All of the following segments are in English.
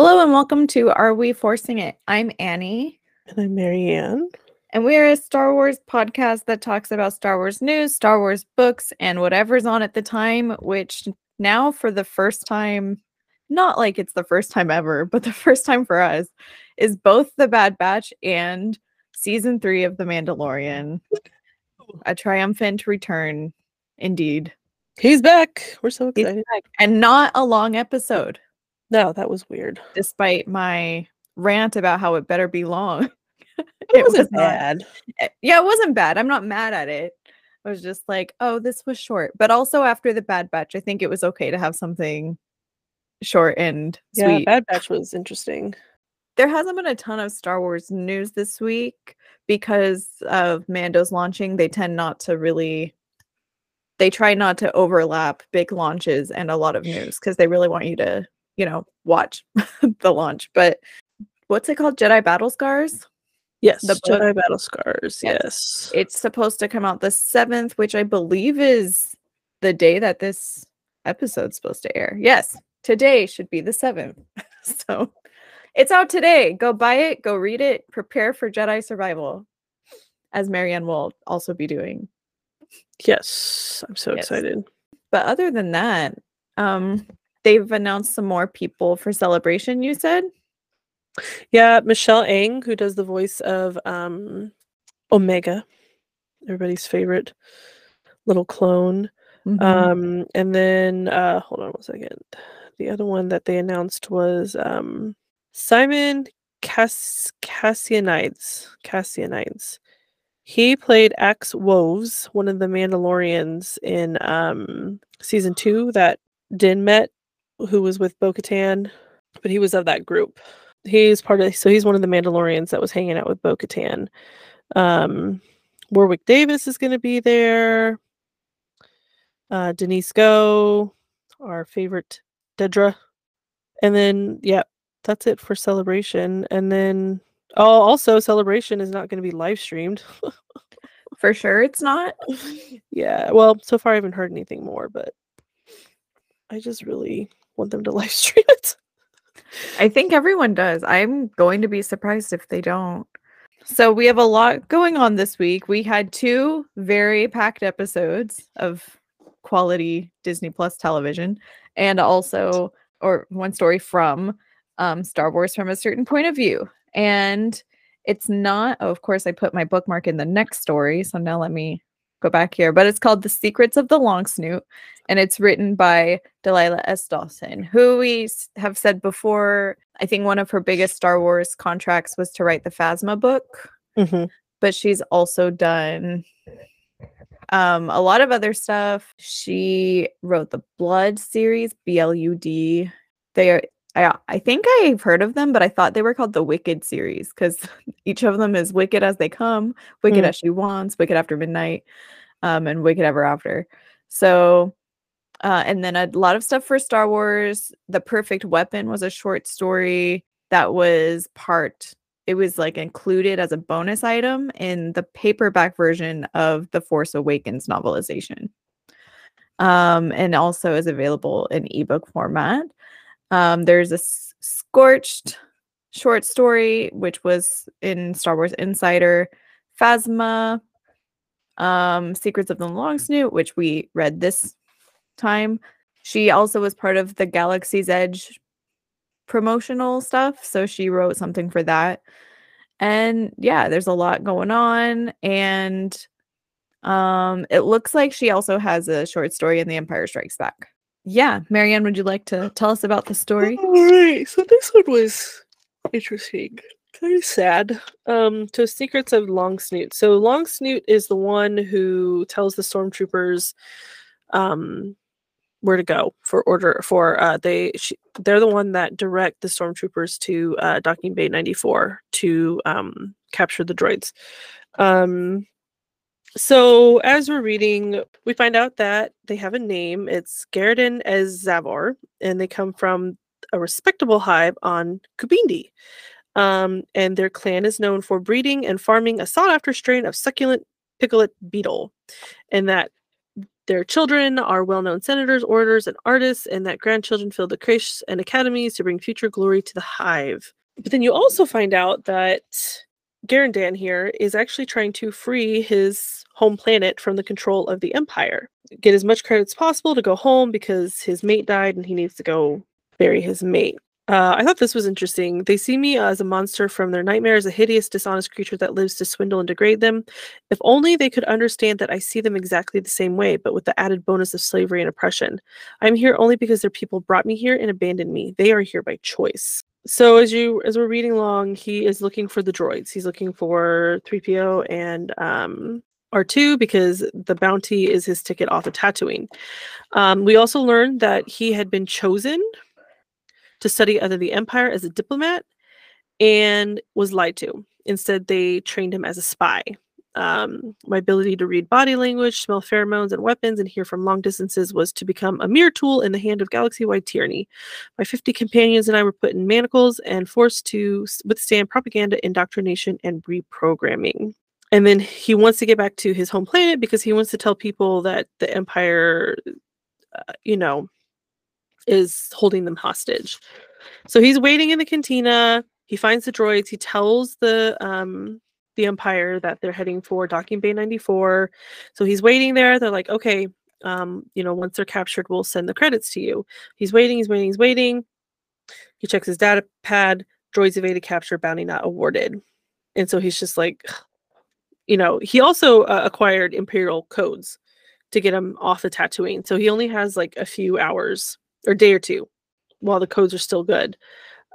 Hello and welcome to Are We Forcing It? I'm Annie. And I'm Marianne. And we are a Star Wars podcast that talks about Star Wars news, Star Wars books, and whatever's on at the time, which now for the first time, not like it's the first time ever, but the first time for us, is both The Bad Batch and season three of The Mandalorian. A triumphant return, indeed. He's back. We're so excited. And not a long episode, No, that was weird. despite my rant about how it better be long. It, wasn't not. bad. Eh, yeah, it wasn't bad. I'm not mad at it. I was just like, oh, this was short. But also after the Bad Batch, I think it was okay to have something short and sweet. Yeah. Bad Batch was interesting. there hasn't been a ton of Star Wars news this week because of Mando's launching. They tend not to really they try not to overlap big launches and a lot of news because they really want you to, you know, watch the launch. But what's it called? Jedi Battle Scars? Yes, The book- Jedi Battle Scars. Yes. Yes. It's supposed to come out the 7th, which I believe is the day that this episode's supposed to air. Yes, today should be the 7th. so it's out today. Go buy it, go read it, prepare for Jedi survival, as Marianne will also be doing. Yes. I'm so Yes. excited. But other than that, um, they've announced some more people for celebration, you said? Yeah, Michelle Ang, who does the voice of um Omega, everybody's favorite little clone. Mhm. Um, and then uh hold on one second. The other one that they announced was um Simon Cass Kassianides. Kassianides. He played Axe Woves, one of the Mandalorians in um season two that Din met, who was with Bo Katan, but he was of that group. He's part of so he's one of the Mandalorians that was hanging out with Bo Katan. Um Warwick Davis is gonna be there uh, Denise Go, our favorite Dedra. And then, yeah, that's it for celebration. And then, oh, also, celebration is not going to be live streamed. For sure it's not. yeah, well, so far I haven't heard anything more, but I just really want them to live stream it. I think everyone does. I'm going to be surprised if they don't. So we have a lot going on this week. We had two very packed episodes of quality Disney Plus television and also or one story from um, Star Wars from a certain point of view. And it's not, oh, of course, I put my bookmark in the next story. So now let me go back here. But it's called The Secrets of the Long Snoot and it's written by Delilah S. Dawson, who we have said before. I think one of her biggest Star Wars contracts was to write the Phasma book, hmm but she's also done um, a lot of other stuff. She wrote the Blud series, B L U D. They are. I, I think I've heard of them, but I thought they were called the Wicked series because each of them is Wicked as they come, Wicked Mm. as she wants, Wicked after midnight, um, and Wicked ever after. So, uh, and then a lot of stuff for Star Wars. The Perfect Weapon was a short story that was part. It was like included as a bonus item in the paperback version of the Force Awakens novelization, um, and also is available in ebook format. Um, there's a scorched short story which was in Star Wars Insider, Phasma, um, Secrets of the Long Snoot, which we read this time. She also was part of the Galaxy's Edge promotional stuff, so she wrote something for that. And yeah, there's a lot going on and um it looks like she also has a short story in The Empire Strikes Back. Yeah, Marianne, would you like to tell us about the story? All right. So this one was interesting. Kind of sad. Um, so Secrets of Long Snoot. So Long Snoot is the one who tells the stormtroopers um where to go for order for uh they sh they're the one that direct the stormtroopers to uh docking bay 94 to um capture the droids um so as we're reading we find out that they have a name it's Garindan ezz Zavor and they come from a respectable hive on Kubindi um and their clan is known for breeding and farming a sought after strain of succulent picolet beetle and that their children are well-known senators, orators, and artists, and that grandchildren fill the creches and academies to bring future glory to the hive. But then you also find out that Garindan here is actually trying to free his home planet from the control of the Empire. Get as much credit as possible to go home because his mate died and he needs to go bury his mate. Uh, I thought this was interesting. They see me as a monster from their nightmares, a hideous, dishonest creature that lives to swindle and degrade them. If only they could understand that I see them exactly the same way, but with the added bonus of slavery and oppression. I'm here only because their people brought me here and abandoned me. They are here by choice. So as you as we're reading along, he is looking for the droids. He's looking for 3PO and um, R2 because the bounty is his ticket off of Tatooine. Um, we also learned that he had been chosen to study under the Empire as a diplomat and was lied to. Instead, they trained him as a spy. Um, my ability to read body language, smell pheromones and weapons, and hear from long distances was to become a mere tool in the hand of galaxy wide tyranny. My 50 companions and I were put in manacles and forced to withstand propaganda, indoctrination, and reprogramming. And then he wants to get back to his home planet because he wants to tell people that the Empire, uh, you know, is holding them hostage. So he's waiting in the cantina. He finds the droids. He tells the um the Empire that they're heading for docking bay 94. So he's waiting there. They're like, okay, um, you know, once they're captured, we'll send the credits to you. He's waiting, he's waiting, he's waiting. He checks his data pad, droids evaded capture, bounty not awarded. And so he's just like, you know, he also uh, acquired Imperial codes to get him off the Tatooine. So he only has like a few hours or day or two while the codes are still good.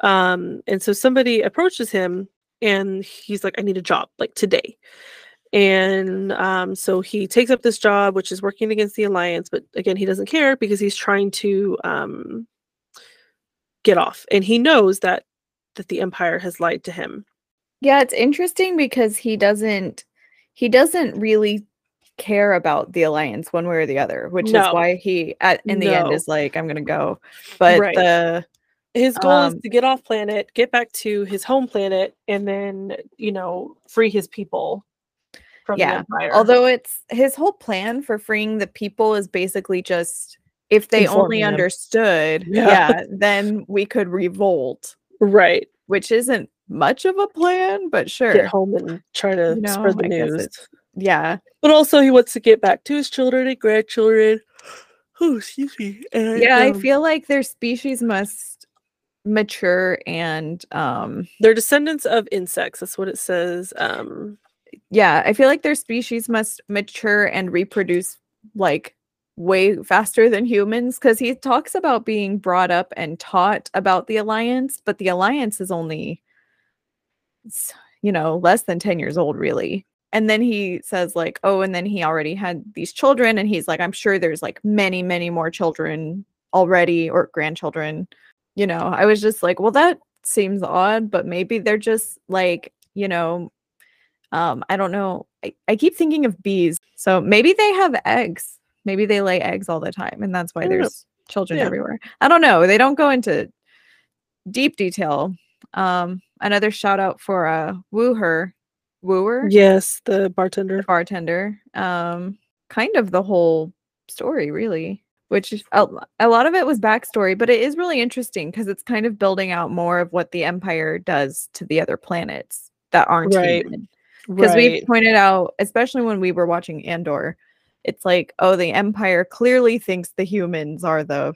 Um, and so somebody approaches him and he's like, I need a job like today. And um, so he takes up this job, which is working against the alliance. But again, he doesn't care because he's trying to um, get off, and he knows that that the empire has lied to him. Yeah, it's interesting because he doesn't he doesn't really care about the alliance one way or the other, which no. is why he at in the no. end is like, I'm gonna go. But right. the his goal um, is to get off planet, get back to his home planet, and then you know free his people. From yeah. The empire. Although it's his whole plan for freeing the people is basically just if they Informing only them. understood, yeah. yeah, then we could revolt. Right. Which isn't much of a plan, but sure. Get home and try to know, spread the I news. Yeah. But also he wants to get back to his children and grandchildren. Oh, excuse me. And, yeah, um, I feel like their species must mature and um they're descendants of insects. That's what it says. Um yeah, I feel like their species must mature and reproduce like way faster than humans because he talks about being brought up and taught about the alliance, but the alliance is only you know less than 10 years old really and then he says like oh and then he already had these children and he's like i'm sure there's like many many more children already or grandchildren you know i was just like well that seems odd but maybe they're just like you know um i don't know I, I keep thinking of bees so maybe they have eggs maybe they lay eggs all the time and that's why there's know. children yeah. everywhere i don't know they don't go into deep detail um another shout out for uh woo her Wuher yes the bartender the bartender um kind of the whole story really which a, a lot of it was backstory but it is really interesting because it's kind of building out more of what the empire does to the other planets that aren't right because right. we pointed out especially when we were watching andor it's like oh the empire clearly thinks the humans are the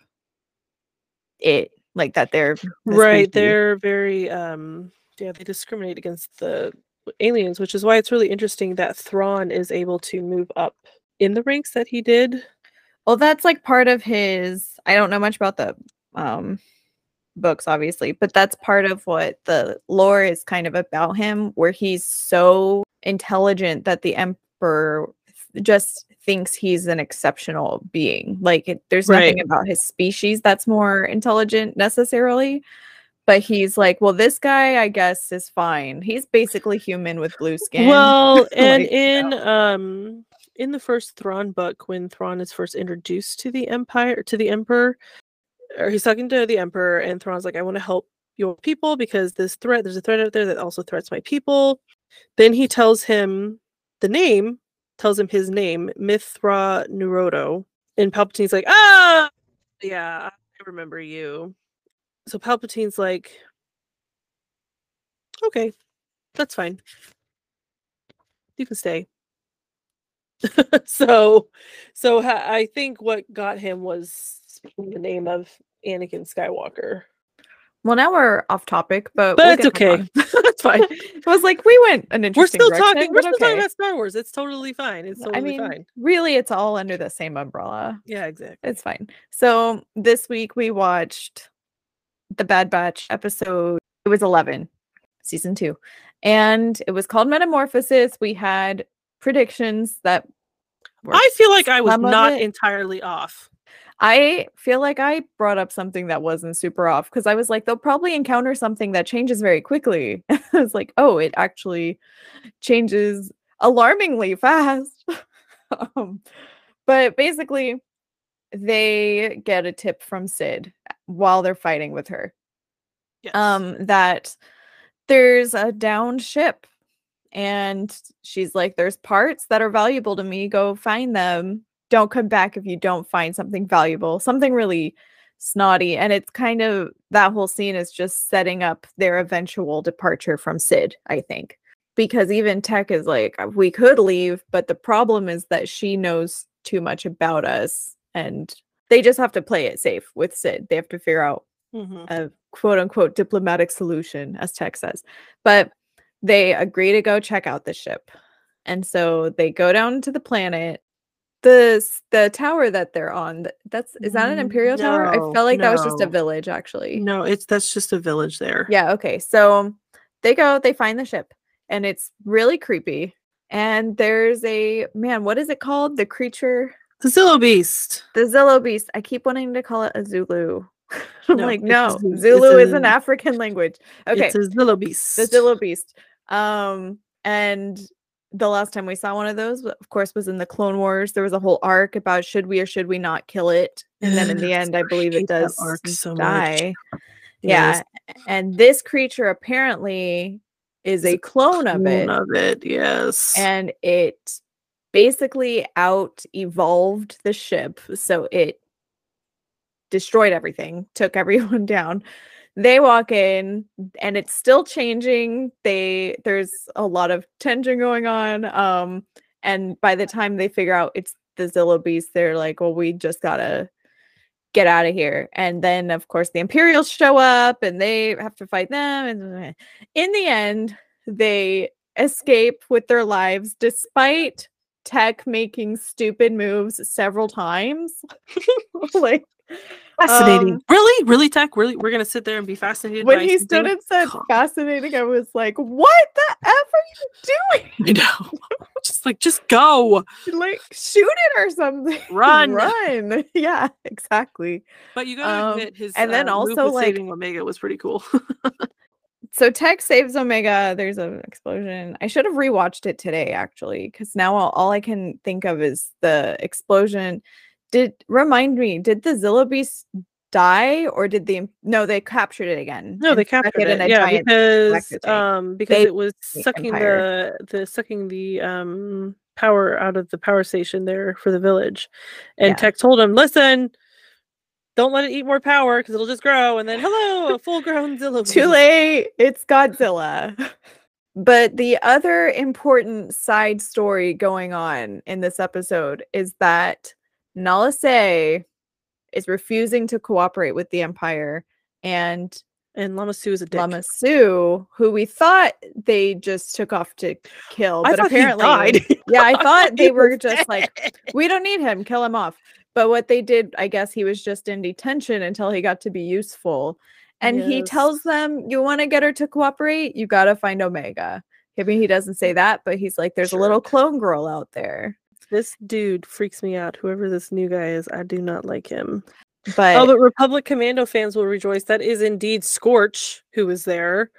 it like that they're the right species. they're very um yeah they discriminate against the aliens, which is why it's really interesting that Thrawn is able to move up in the ranks that he did. Well, that's like part of his. I don't know much about the um, books, obviously, but that's part of what the lore is kind of about him, where he's so intelligent that the Emperor just thinks he's an exceptional being. Like, it, there's nothing about his species that's more intelligent necessarily but he's like, well, this guy, I guess, is fine. He's basically human with blue skin. Well, and like, in um in the first Thrawn book, when Thrawn is first introduced to the Empire to the Emperor, or he's talking to the Emperor, and Thrawn's like, I want to help your people because this threat, there's a threat out there that also threats my people. Then he tells him the name, tells him his name, Mitth'raw'nuruodo, and Palpatine's like, ah, yeah, I remember you. So Palpatine's like, okay, that's fine. You can stay. so, so ha- I think what got him was speaking the name of Anakin Skywalker. Well, now we're off topic, but But we'll it's okay. That's fine. I was like, we went an interesting. We're still direction, talking. We're still talking about Star Wars. It's totally fine. It's totally I mean, fine. really, it's all under the same umbrella. Yeah, exactly. It's fine. So this week we watched the Bad Batch episode. It was 11, season two. And it was called Metamorphosis. We had predictions that I feel like I was not it- entirely off. I feel like I brought up something that wasn't super off because I was like, they'll probably encounter something that changes very quickly. I was like, oh, it actually changes alarmingly fast. um, but basically, they get a tip from Sid while they're fighting with her Yes. um that there's a downed ship and she's like there's parts that are valuable to me go find them don't come back if you don't find something valuable something really snotty and it's kind of that whole scene is just setting up their eventual departure from sid i think because even tech is like "Uh, we could leave but the problem is that she knows too much about us and they just have to play it safe with sid they have to figure out Mhm. a quote unquote diplomatic solution, as Tech says. But they agree to go check out the ship. And so they go down to the planet. The the tower that they're on, that's is that an Mm, imperial tower? I felt like that was just a village actually. No, it's that's just a village there. Yeah, okay. So they go, they find the ship, and it's really creepy. And there's a man, what is it called? The creature, The Zillo Beast. the Zillo beast. I keep wanting to call it a Zulu. I'm No, like, it's a no, Zulu is an African language. Okay, It's a Zillo Beast. the Zillo beast. Um, and the last time we saw one of those, of course, was in the Clone Wars. There was a whole arc about should we or should we not kill it, and then in the end, I believe hate it does so much. die. Yes, Yeah, and this creature apparently is a clone of it, Clone of it. Yes. and it basically out evolved the ship, so it destroyed everything, took everyone down. They walk in and it's still changing. They there's a lot of tension going on. Um, and by the time they figure out it's the Zillo Beast, they're like, well, we just gotta get out of here. And then of course the Imperials show up and they have to fight them. And in the end, they escape with their lives despite tech making stupid moves several times. like fascinating. um, really, really, Tech. Really, we're gonna sit there and be fascinated. when by he something? stood and said fascinating, I was like, what the F are you doing? You know. just like, just go. Like, shoot it or something. run. Run. Yeah, exactly. But you gotta Um, admit, his and then uh, also, like- saving Omega was pretty cool. So Tech saves Omega. There's an explosion. I should have rewatched it today, actually, because now all, all I can think of is the explosion. Did remind me, did the Zillo Beast die or did the no, they captured it again. No, they captured it. a Yeah, because um because They it was sucking Empire. the the sucking the um power out of the power station there for the village, and Yeah. Tech told him, "Listen, don't let it eat more power because it'll just grow." And then, hello, a full grown Zillo. Too late. It's Godzilla. But the other important side story going on in this episode is that Nala Se is refusing to cooperate with the Empire and And Lama Su is a dick. Lama Su, who we thought they just took off to kill, I but he apparently, died. yeah, I thought they were just like, we don't need him, kill him off. But what they did, I guess he was just in detention until he got to be useful. And he tells them, you want to get her to cooperate? You got to find Omega. I mean, he doesn't say that, but he's like, there's a little clone girl out there. This dude freaks me out. Whoever this new guy is, I do not like him. But, Oh, but Republic Commando fans will rejoice. That is indeed Scorch who is there,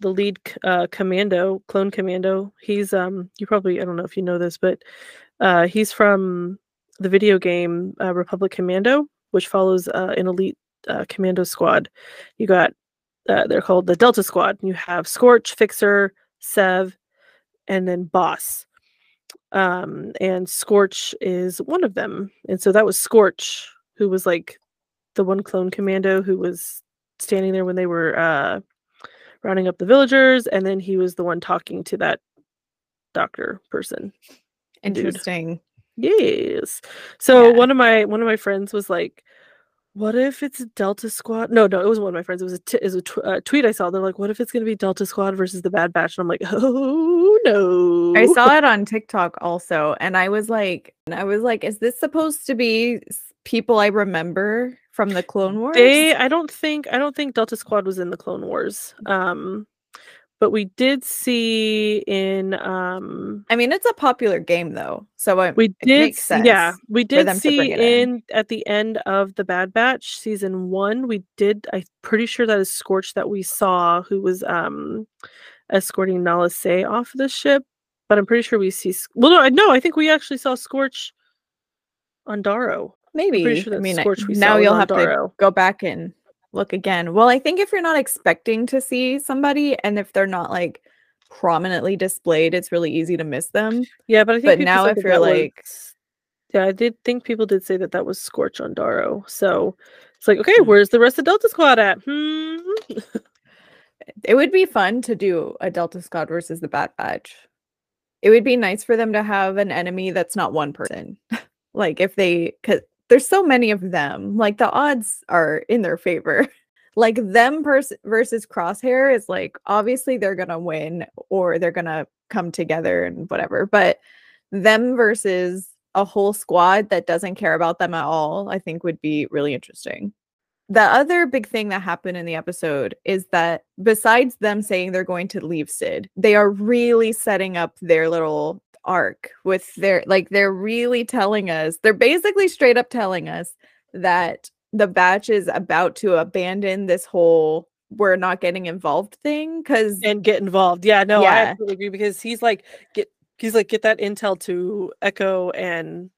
the lead uh, commando, clone commando. He's um, you probably I don't know if you know this, but uh, he's from the video game uh, Republic Commando, which follows uh, an elite uh, commando squad. You got uh, they're called the Delta Squad. You have Scorch, Fixer, Sev, and then Boss. Um, and Scorch is one of them. And so that was Scorch, who was like the one clone commando who was standing there when they were uh rounding up the villagers, and then he was the one talking to that doctor person. dude. Interesting. Yes. So Yeah. one of my one of my friends was like, "What if it's Delta Squad?" No, no, it wasn't one of my friends. It was a t- it was a tw- uh, tweet I saw. They're like, "What if it's gonna be Delta Squad versus the Bad Batch?" And I'm like, "Oh no!" I saw it on TikTok also, and I was like, and I was like, is this supposed to be people I remember from the Clone Wars? They, I don't think, I don't think Delta Squad was in the Clone Wars. Um, but we did see in um I mean, it's a popular game though, so it, We it did, makes sense. yeah, we did see in. in at the end of the Bad Batch season one. We did, I'm pretty sure that is Scorch that we saw, who was um escorting Nala Se off the ship. But I'm pretty sure we see. Well, no, I- no, I think we actually saw Scorch on Daro. Maybe. sure I mean, Scorch we saw now you'll have to go back and look again. Well, I think if you're not expecting to see somebody, and if they're not like prominently displayed, it's really easy to miss them. Yeah, but I think. But now if you're like- was- yeah, I did think people did say that that was Scorch on Daro. So it's like, okay, Hmm. where's the rest of Delta Squad at? Hmm. It would be fun to do a Delta Squad versus the Bad Batch. It would be nice for them to have an enemy that's not one person. like if they, because there's so many of them, like the odds are in their favor. like them pers- versus Crosshair is like obviously they're gonna win or they're gonna come together and whatever. But them versus a whole squad that doesn't care about them at all, I think would be really interesting the other big thing that happened in the episode is that besides them saying they're going to leave Sid, they are really setting up their little arc with their like they're really telling us, they're basically straight up telling us that the batch is about to abandon this whole we're not getting involved thing because and get involved. Yeah, no, I absolutely agree because he's like get he's like get that intel to Echo and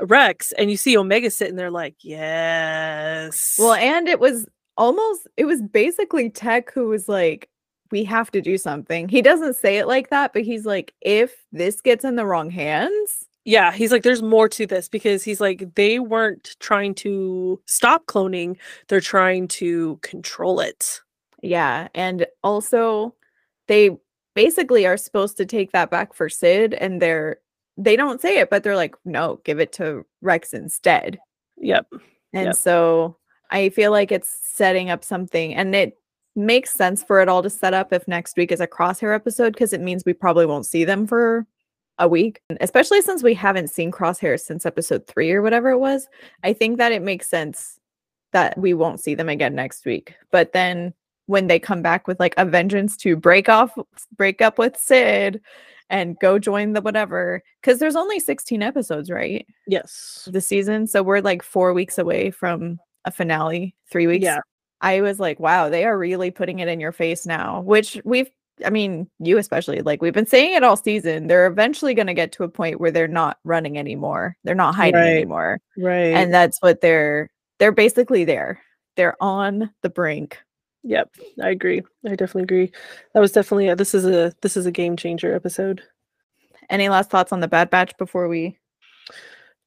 Rex, and you see Omega sitting there like, yes. well, and it was almost it was basically Tech who was like, we have to do something. He doesn't say it like that, but he's like, if this gets in the wrong hands, yeah, he's like, there's more to this because he's like, they weren't trying to stop cloning; they're trying to control it. yeah. And also they basically are supposed to take that back for Sid, and they're they don't say it, but they're like, no, give it to Rex instead. Yep. And Yep. so I feel like it's setting up something and it makes sense for it all to set up if next week is a crosshair episode because it means we probably won't see them for a week, especially since we haven't seen crosshair since episode three or whatever it was. I think that it makes sense that we won't see them again next week. But then when they come back with like a vengeance to break off, break up with Sid and go join the whatever, because there's only 16 episodes, right? Yes. the season. So we're like four weeks away from a finale, three weeks. Yeah. I was like, wow, they are really putting it in your face now, which we've, I mean, you especially, like we've been saying it all season. They're eventually going to get to a point where they're not running anymore. They're not hiding Right. anymore. Right. And that's what they're, they're basically there. They're on the brink. Yep, I agree. I definitely agree. That was definitely a, this is a this is a game changer episode. Any last thoughts on the Bad Batch before we?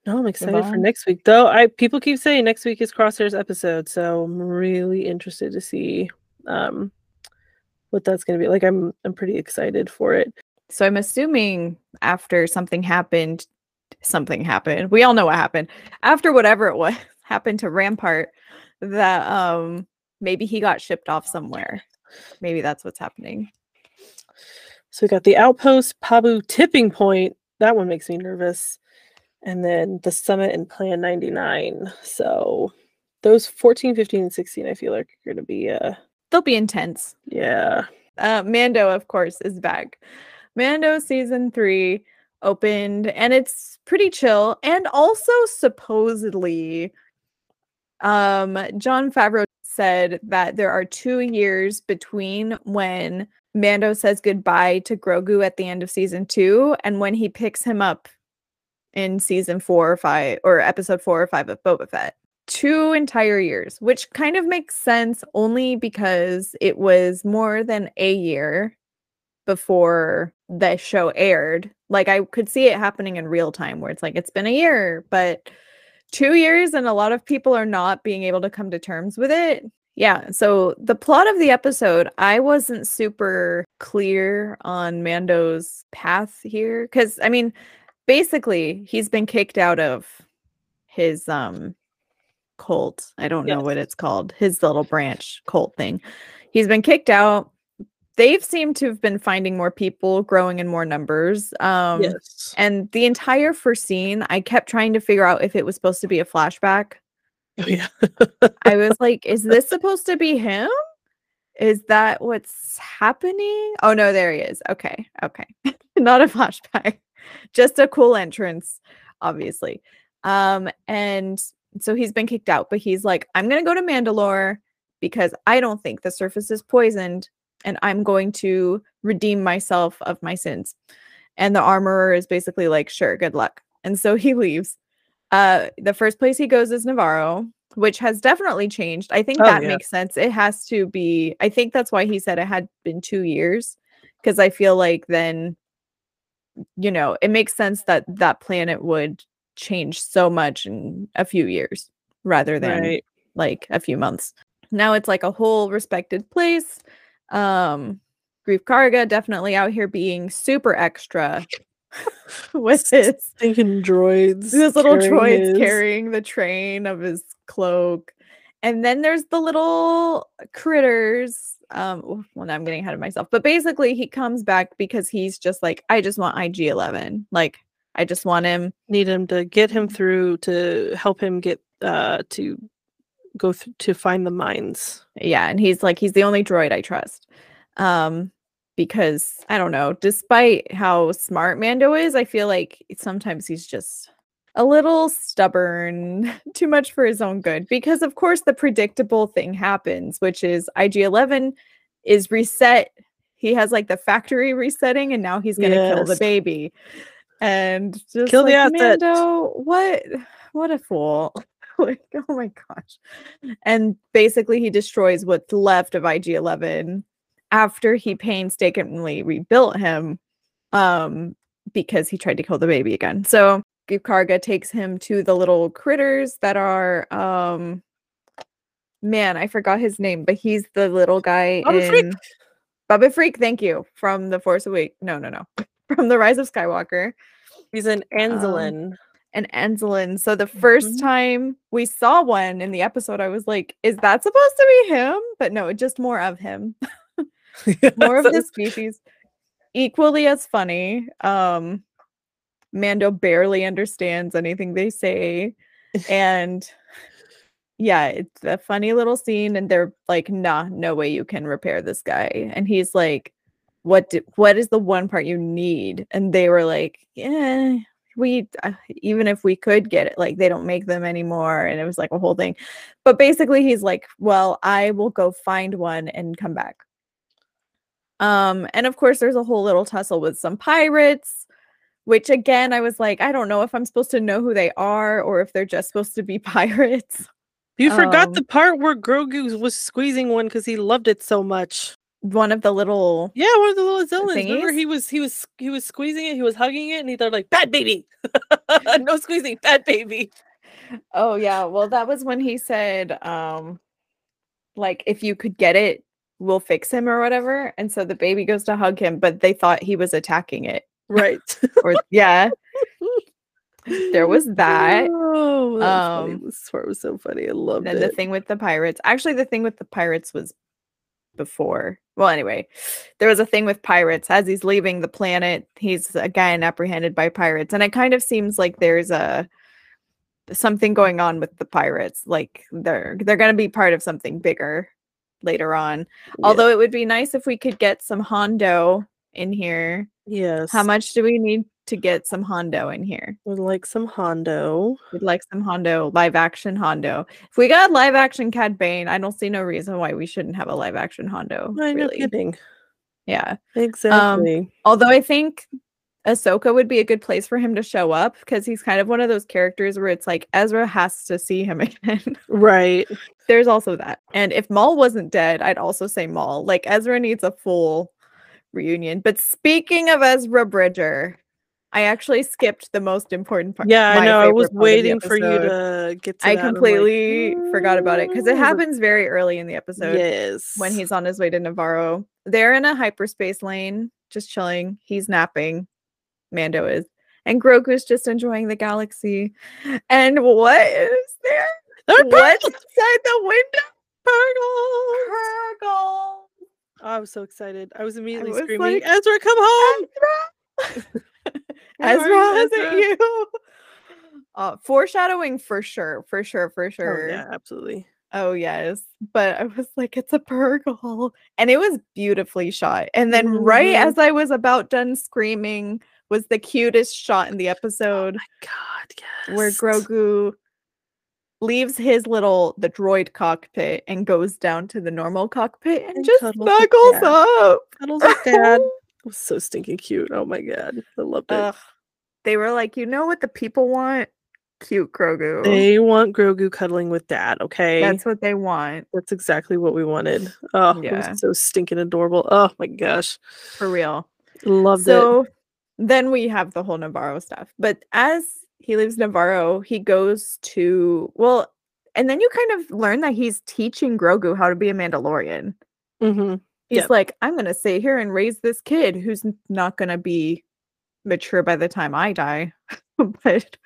No, I'm excited for next week. Though I people keep saying next week is Crosshairs episode, so I'm really interested to see um what that's gonna be. Like I'm I'm pretty excited for it. So I'm assuming after something happened, something happened. We all know what happened. After whatever it was happened to Rampart, that um maybe he got shipped off somewhere. Maybe that's what's happening. So we got the outpost, Pabu tipping point. That one makes me nervous. And then the summit and plan 99. So those 14, 15, and 16, I feel like are gonna be uh They'll be intense. yeah. Uh Mando, of course, is back. Mando season three opened and it's pretty chill. And also supposedly um Jon Favreau said that there are two years between when Mando says goodbye to Grogu at the end of season two and when he picks him up in season four or five or episode four or five of Boba Fett. Two entire years, which kind of makes sense only because it was more than a year before the show aired. Like I could see it happening in real time where it's like it's been a year, but 2 years and a lot of people are not being able to come to terms with it. Yeah, so the plot of the episode, I wasn't super clear on Mando's path here cuz I mean, basically, he's been kicked out of his um cult. I don't know what it's called. His little branch cult thing. He's been kicked out. They've seemed to have been finding more people, growing in more numbers. Um yes. and the entire first scene, I kept trying to figure out if it was supposed to be a flashback. Oh yeah. I was like, is this supposed to be him? Is that what's happening? Oh no, there he is. Okay. Okay. Not a flashback. Just a cool entrance, obviously. Um and so he's been kicked out, but he's like, I'm going to go to Mandalore because I don't think the surface is poisoned and I'm going to redeem myself of my sins. And the armorer is basically like, sure, good luck. And so he leaves. Uh, the first place he goes is Nevarro, which has definitely changed. I think Oh, that yeah. makes sense. It has to be, I think that's why he said it had been two years, because I feel like then, you know, it makes sense that that planet would change so much in a few years rather than Right. like a few months. Now it's like a whole respected place. Um Greef Karga definitely out here being super extra with his droids. his little droids his- carrying the train of his cloak. And then there's the little critters. Um, oof, well, now I'm getting ahead of myself. But basically, he comes back because he's just like, I just want IG 11. Like, I just want him. need him to get him through to help him get uh to go th- to find the mines. Yeah. And he's like, he's the only droid I trust. Um, because I don't know, despite how smart Mando is, I feel like sometimes he's just a little stubborn, too much for his own good. Because of course the predictable thing happens, which is IG11 is reset. He has like the factory resetting, and now he's gonna kill the baby. And just Kill the like, asset. Mando, what what a fool. like, oh my gosh. And basically he destroys what's left of IG11 after he painstakingly rebuilt him um because he tried to kill the baby again. So Greef Karga takes him to the little critters that are um man, I forgot his name, but he's the little guy Babu Frik. in Babu Frik, thank you. From the Force Awake. No, no, no. From the Rise of Skywalker He's an Anzellan. an Anzellan. So the 1st Mhm. time we saw one in the episode, I was like, is that supposed to be him? But no, just more of him. more of the species equally as funny um mando barely understands anything they say and yeah it's a funny little scene and they're like nah no way you can repair this guy. And he's like what do, what is the one part you need? And they were like yeah we uh, even if we could get it like they don't make them anymore. And it was like a whole thing. But basically he's like well i will go find one and come back. Um, and of course, there's a whole little tussle with some pirates, which again, I was like, I don't know if I'm supposed to know who they are or if they're just supposed to be pirates. You forgot um, the part where Grogu was squeezing one because he loved it so much. One of the little Yeah, one of the little Zillans. Remember, he was he was he was squeezing it, he was hugging it, and he thought like, "Bad baby, no squeezing, bad baby." oh yeah, well, that was when he said, um, like if you could get it, we'll fix him or whatever. And so the baby goes to hug him, but they thought he was attacking it. Right. Or yeah, there was that. Oh. Um, This part was so funny. I loved then it. the thing with the pirates actually the thing with the pirates was before well anyway there was a thing with pirates as he's leaving the planet he's again apprehended by pirates and it kind of seems like there's a something going on with the pirates like they're they're going to be part of something bigger later on although it would be nice if we could get some hondo in here yes, how much do we need to get some hondo in here We'd like some Hondo. We'd like some Hondo, live action Hondo. If we got live action Cad Bane, I don't see no reason why we shouldn't have a live action Hondo. I know, really. kidding. Yeah. Um, exactly. Although I think Ahsoka would be a good place for him to show up because he's kind of one of those characters where it's like Ezra has to see him again. right. There's also that. And if Maul wasn't dead, I'd also say Maul. Like Ezra needs a full reunion. But speaking of Ezra Bridger, I actually skipped the most important part. Yeah, I know. I was part of the waiting for you to get to I that. I'm like, completely forgot about it because it happens very early in the episode Yes. when he's on his way to Nevarro. They're in a hyperspace lane, just chilling. He's napping. Mando is. And Grogu's just enjoying the galaxy. And what is there? They're What's Purrgils! outside the window? Purrgils! Purrgil. I was so excited. I was immediately was screaming, like, Ezra, come home! Ezra, you, is Ezra? it you? Uh, foreshadowing for sure, for sure, for sure. Oh, yeah, absolutely. Oh yes, but I was like, it's a Purrgil, and it was beautifully shot. And then right Mhm. as I was about done screaming, was the cutest shot in the episode Oh my God, yes. where Grogu leaves his little the droid cockpit and goes down to the normal cockpit and, And just cuddles snuggles up. cuddles with dad. It was so stinking cute. Oh my god. I loved it. Ugh. They were like, you know what the people want? Cute Grogu. They want Grogu cuddling with dad, okay? That's what they want That's exactly what we wanted. Oh, it Yeah. was so stinking adorable. Oh my gosh. for real. Loved it. so then we have the whole Nevarro stuff. But as he leaves Nevarro, he goes to well, and then you kind of learn that he's teaching Grogu how to be a Mandalorian. hmm He's Yep. like, I'm gonna stay here and raise this kid who's not gonna be mature by the time I die. but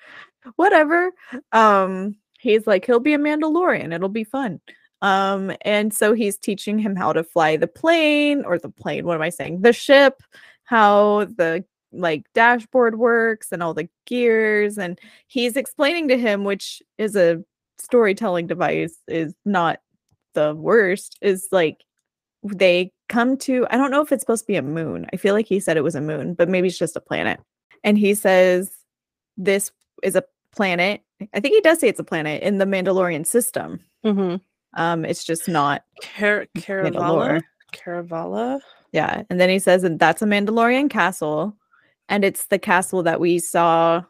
whatever. Um, he's like, he'll be a Mandalorian. It'll be fun. Um, and so he's teaching him how to fly the plane or the plane. What am I saying? The ship, how the like dashboard works and all the gears. And he's explaining to him, which is a storytelling device, is not the worst, is like they come to I don't know if it's supposed to be a moon. I feel like he said it was a moon, but maybe it's just a planet. And he says this is a planet. I think he does say it's a planet in the Mandalorian system. hmm Um, it's just not Car- Kalevala. Mandalore. Kalevala. Yeah. And then he says that that's a Mandalorian castle. And it's the castle that we saw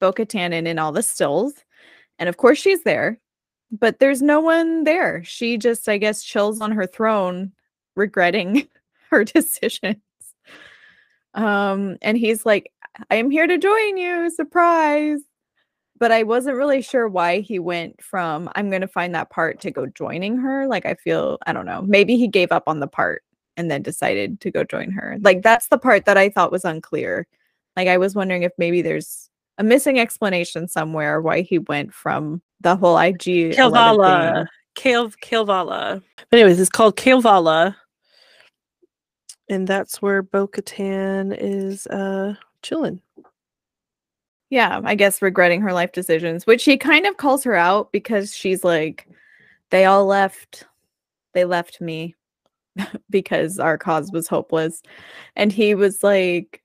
Bo Katan in in all the stills. And of course she's there, but there's no one there. She just, I guess, chills on her throne, regretting her decisions. Um, and he's like, I am here to join you, surprise. But I wasn't really sure why he went from I'm gonna find that part to go joining her. Like I feel, I don't know, maybe he gave up on the part and then decided to go join her. Like that's the part that I thought was unclear. Like I was wondering if maybe there's a missing explanation somewhere why he went from the whole IG 11 Kalevala. thing. Kale Kalevala. Anyways, it's called Kalevala. And that's where Bo Katan is uh chilling. Yeah, I guess regretting her life decisions, which he kind of calls her out because she's like, they all left. They left me because our cause was hopeless. And he was like,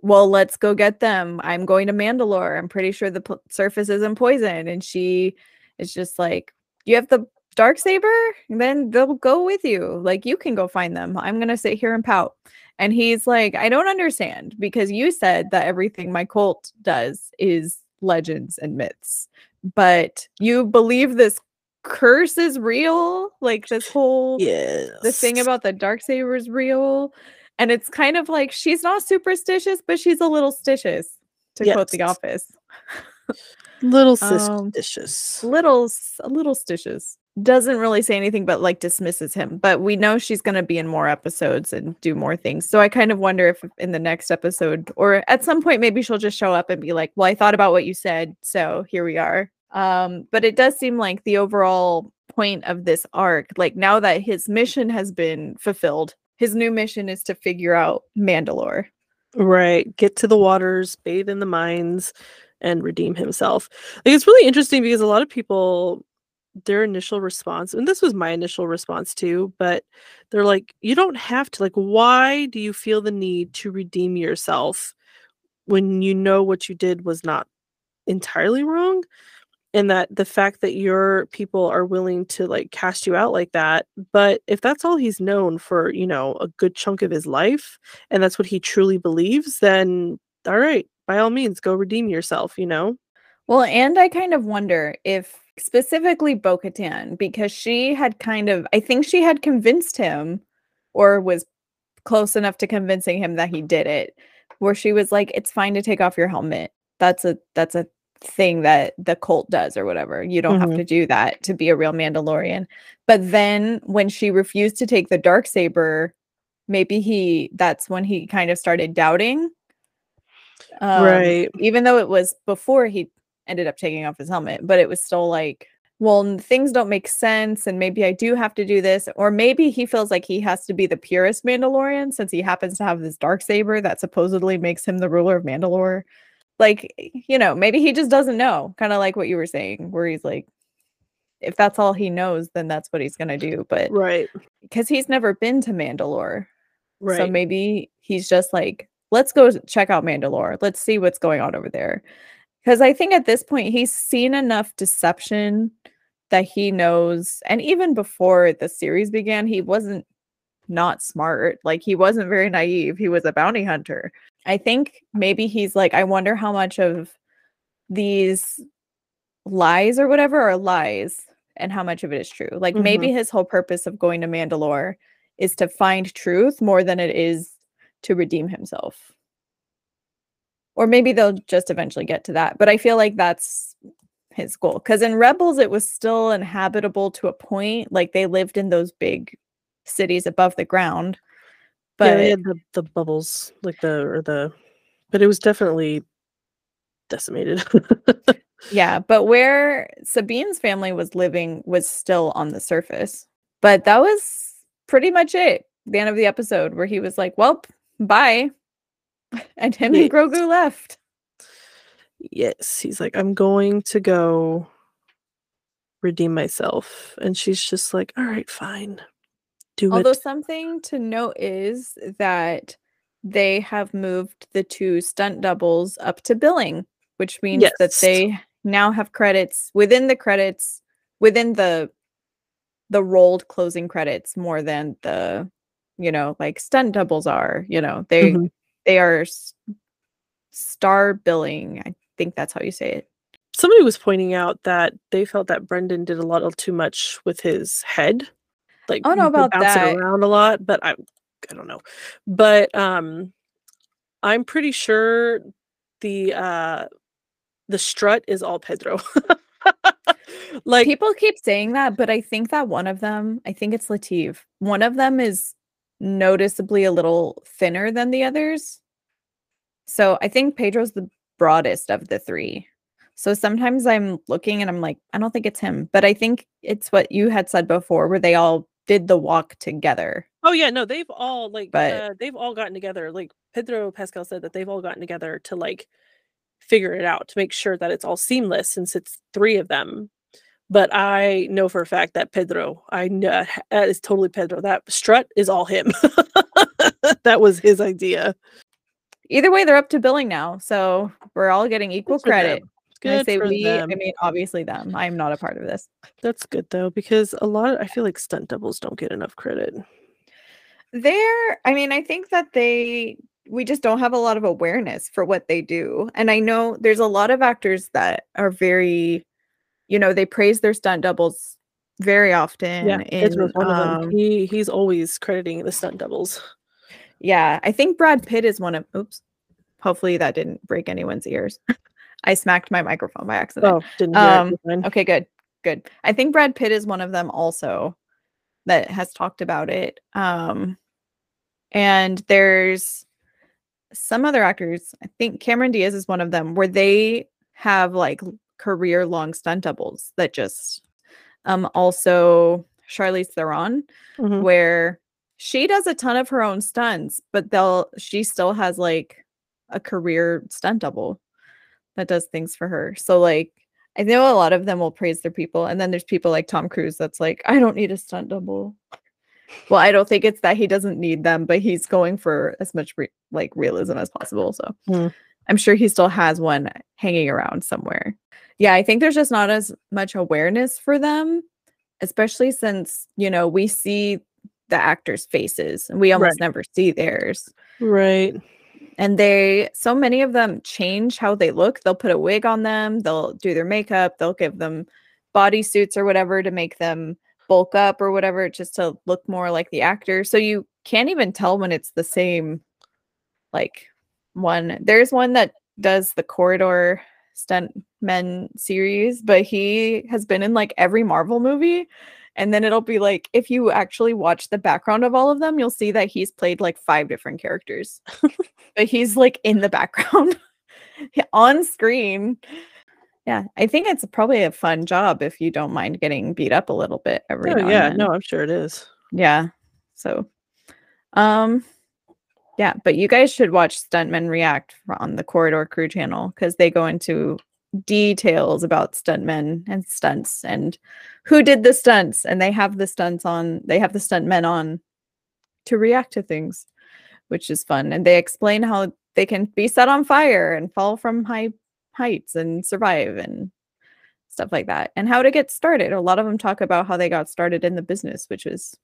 well, let's go get them. I'm going to Mandalore. I'm pretty sure the p- surface isn't poison. And she is just like, you have the dark saber, then they'll go with you. Like you can go find them. I'm gonna sit here and pout. And he's like, I don't understand because you said that everything my cult does is legends and myths, but you believe this curse is real, like this whole Yes. the thing about the dark saber is real. And it's kind of like she's not superstitious, but she's a little stitious, to quote The Office. little Um, little s- a little stitches doesn't really say anything but like dismisses him but we know she's going to be in more episodes and do more things so i kind of wonder if in the next episode or at some point maybe she'll just show up and be like well i thought about what you said so here we are um but it does seem like the overall point of this arc like now that his mission has been fulfilled his new mission is to figure out mandalore Right. Get to the waters, bathe in the mines, and redeem himself. Like it's really interesting because a lot of people their initial response, and this was my initial response too, but they're like, you don't have to. Like, why do you feel the need to redeem yourself when you know what you did was not entirely wrong? And that the fact that your people are willing to like cast you out like that. But if that's all he's known for, you know, a good chunk of his life, and that's what he truly believes, then all right, by all means, go redeem yourself, you know? Well, and I kind of wonder if specifically Bo Katan because she had kind of, I think she had convinced him or was close enough to convincing him that he did it where she was like it's fine to take off your helmet that's a that's a thing that the cult does or whatever. You don't have Mhm. to do that to be a real mandalorian. But then when she refused to take the dark saber maybe he that's when he kind of started doubting. Um, Right. even though it was before he ended up taking off his helmet but it was still like well things don't make sense and maybe i do have to do this. Or maybe he feels like he has to be the purest mandalorian since he happens to have this dark saber that supposedly makes him the ruler of mandalore like you know maybe he just doesn't know kind of like what you were saying where he's like if that's all he knows then that's what he's going to do but Right. because he's never been to mandalore Right. so maybe he's just like, let's go check out Mandalore. Let's see what's going on over there. Because I think at this point, he's seen enough deception that he knows. And even before the series began, he wasn't not smart. Like, he wasn't very naive. He was a bounty hunter. I think maybe he's like, I wonder how much of these lies or whatever are lies and how much of it is true. Like, maybe mm-hmm. his whole purpose of going to Mandalore is to find truth more than it is to redeem himself. Or maybe they'll just eventually get to that. But I feel like that's his goal. Because in Rebels, it was still inhabitable to a point. Like they lived in those big cities above the ground. Yeah, they had the, the bubbles, like the or the, but it was definitely decimated. Yeah, but where Sabine's family was living was still on the surface. But that was pretty much it. The end of the episode where he was like, "Well, bye," and him Yeah. and Grogu left. yes, he's like, I'm going to go redeem myself, and she's just like, all right, fine, do Although it. something to note is that they have moved the two stunt doubles up to billing, which means that they now have credits within the credits within the the rolled closing credits more than the you know like stunt doubles are you know they Mhm. they are star billing i think that's how you say it Somebody was pointing out that they felt that Brendan did a lot of too much with his head, like I don't know about bounce that. it around a lot. But I, I don't know. But um, I'm pretty sure the uh, the strut is all Pedro. like people keep saying that but i think that one of them i think it's lateef one of them is noticeably a little thinner than the others so i think pedro's the broadest of the three so sometimes i'm looking and i'm like i don't think it's him but i think it's what you had said before where they all did the walk together Oh yeah, no, they've all like But- uh, they've all gotten together. Like Pedro Pascal said that they've all gotten together to like figure it out to make sure that it's all seamless since it's three of them. But I know for a fact that Pedro, I know that is totally Pedro. That strut is all him. that was his idea. either way they're up to billing now so we're all getting equal credit. them. When I say we them. i mean obviously them i'm not a part of this That's good though because a lot. Of, I feel like stunt doubles don't get enough credit. They're, I mean, I think that they, we just don't have a lot of awareness for what they do. And I know there's a lot of actors that are very, you know, they praise their stunt doubles very often. Yeah, in, one of them. um, He he's always crediting the stunt doubles. yeah, I think Brad Pitt is one of, oops, hopefully that didn't break anyone's ears. I smacked my microphone by accident. Oh, didn't Um. Okay, good. Good. I think Brad Pitt is one of them also that has talked about it. Um and there's some other actors, I think Cameron Diaz is one of them where they have like career long stunt doubles that just um also Charlize Theron Mhm. where she does a ton of her own stunts, but they'll she still has like a career stunt double that does things for her. So like I know a lot of them will praise their people, and then there's people like Tom Cruise that's like, I don't need a stunt double. Well, I don't think it's that he doesn't need them, but he's going for as much re- like realism as possible. So Hmm. I'm sure he still has one hanging around somewhere. Yeah, I think there's just not as much awareness for them, especially since you know we see the actors' faces and we almost Right. never see theirs Right. And they so many of them change how they look they'll put a wig on them they'll do their makeup they'll give them body suits or whatever to make them bulk up or whatever just to look more like the actor so you can't even tell when it's the same like one. There's one that does the corridor stunt men series, but he has been in like every Marvel movie. And then it'll be like if you actually watch the background of all of them, you'll see that he's played like five different characters. but he's like in the background on screen. Yeah, I think it's probably a fun job if you don't mind getting beat up a little bit every Oh, now and yeah, no, I'm sure it is. Yeah. So, um, yeah, but you guys should watch Stuntmen React on the Corridor Crew channel because they go into details about stuntmen and stunts and who did the stunts, and they have the stunts on. They have the stuntmen on to react to things, which is fun, and they explain how they can be set on fire and fall from high heights and survive and stuff like that, and how to get started. A lot of them talk about how they got started in the business, which is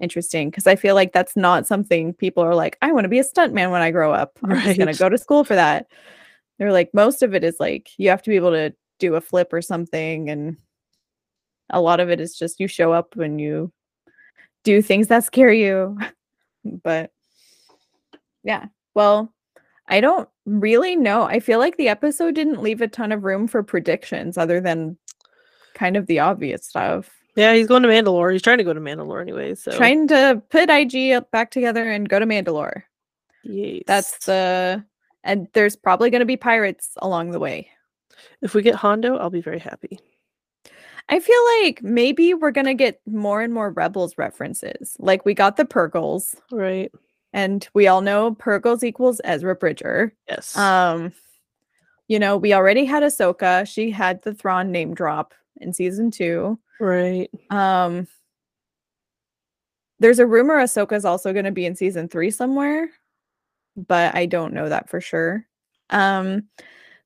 interesting because I feel like that's not something people are like, I want to be a stuntman when I grow up. I'm just gonna go to school for that. They're like, most of it is like you have to be able to do a flip or something, and a lot of it is just you show up when you do things that scare you. but yeah, well, I don't really know. I feel like the episode didn't leave a ton of room for predictions other than kind of the obvious stuff. Yeah, he's going to Mandalore. He's trying to go to Mandalore anyway. So Trying to put IG up back together and go to Mandalore. yes. That's the and there's probably going to be pirates along the way. if we get Hondo, I'll be very happy. I feel like maybe we're going to get more and more Rebels references. Like we got the Purrgils, Right. and we all know Purrgils equals Ezra Bridger. Yes. Um, you know, we already had Ahsoka. She had the Thrawn name drop in season two. right. Um, there's a rumor Ahsoka's also going to be in season three somewhere, but I don't know that for sure. Um,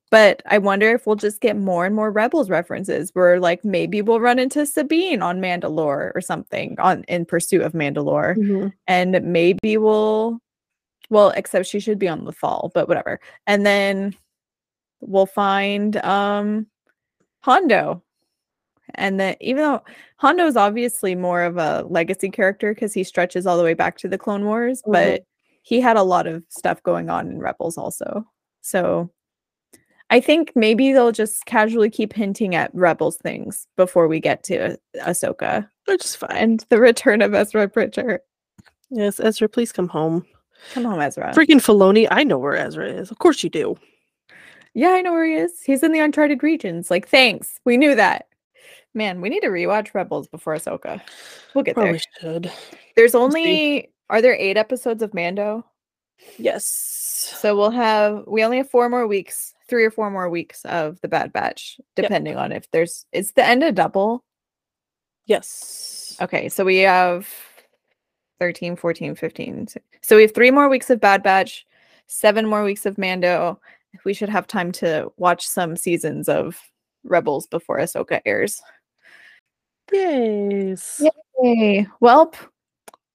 but I wonder if we'll just get more and more Rebels references. Where like maybe we'll run into Sabine on Mandalore or something on in pursuit of Mandalore, Mhm. and maybe we'll, well, except she should be on the fall, but whatever. And then we'll find um Hondo. And then even though Hondo is obviously more of a legacy character because he stretches all the way back to the Clone Wars, Mhm. but he had a lot of stuff going on in Rebels also. So I think maybe they'll just casually keep hinting at Rebels things before we get to Ahsoka Which is fine. and the return of Ezra Bridger. yes, Ezra, please come home. Come home, Ezra. Freaking Filoni, I know where Ezra is. Of course you do. Yeah, I know where he is. He's in the Uncharted regions. Like, thanks. We knew that. Man, we need to rewatch Rebels before Ahsoka. We'll get Probably there. should. There's only are there eight episodes of Mando? Yes. So we'll have we only have four more weeks, three or four more weeks of the Bad Batch, Yep. depending on if there's it's the end of double. Yes. Okay, so we have 13, 14, 15. So we have three more weeks of Bad Batch, seven more weeks of Mando. We should have time to watch some seasons of Rebels before Ahsoka airs. Yes. Yay. Well,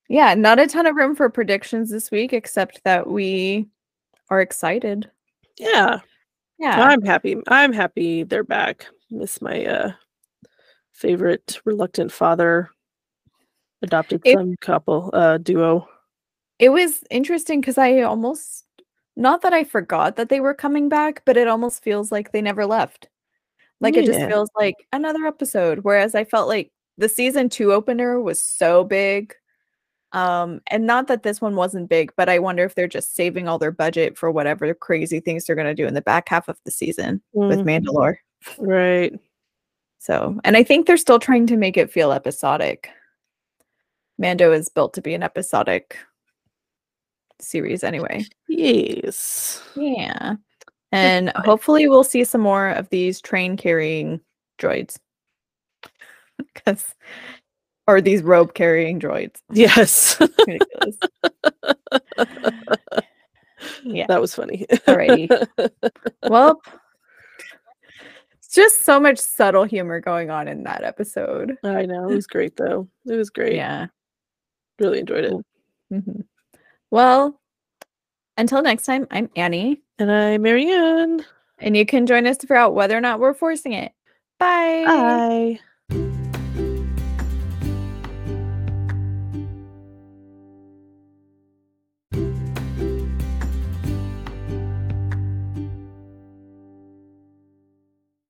yeah, not a ton of room for predictions this week, except that we are excited. Yeah. Yeah. I'm happy. I'm happy they're back. Miss my uh favorite reluctant father adopted It- son couple uh duo. It was interesting because I almost, not that I forgot that they were coming back, but it almost feels like they never left. Like it just feels like another episode. Whereas I felt like the season two opener was so big. Um, and not that this one wasn't big, but I wonder if they're just saving all their budget for whatever crazy things they're gonna do in the back half of the season with Mm, Mandalore. right. So, and I think they're still trying to make it feel episodic. Mando is built to be an episodic series anyway. Yes. Yeah. And hopefully we'll see some more of these train carrying droids. Cuz or these rope carrying droids. Yes. Ridiculous. Yeah. That was funny. Alrighty. well, it's just so much subtle humor going on in that episode. I know. It was great though. It was great. Yeah. Really enjoyed it. Mhm. Well, until next time, I'm Annie, And I'm Marianne. and you can join us to figure out whether or not we're forcing it. Bye. Bye.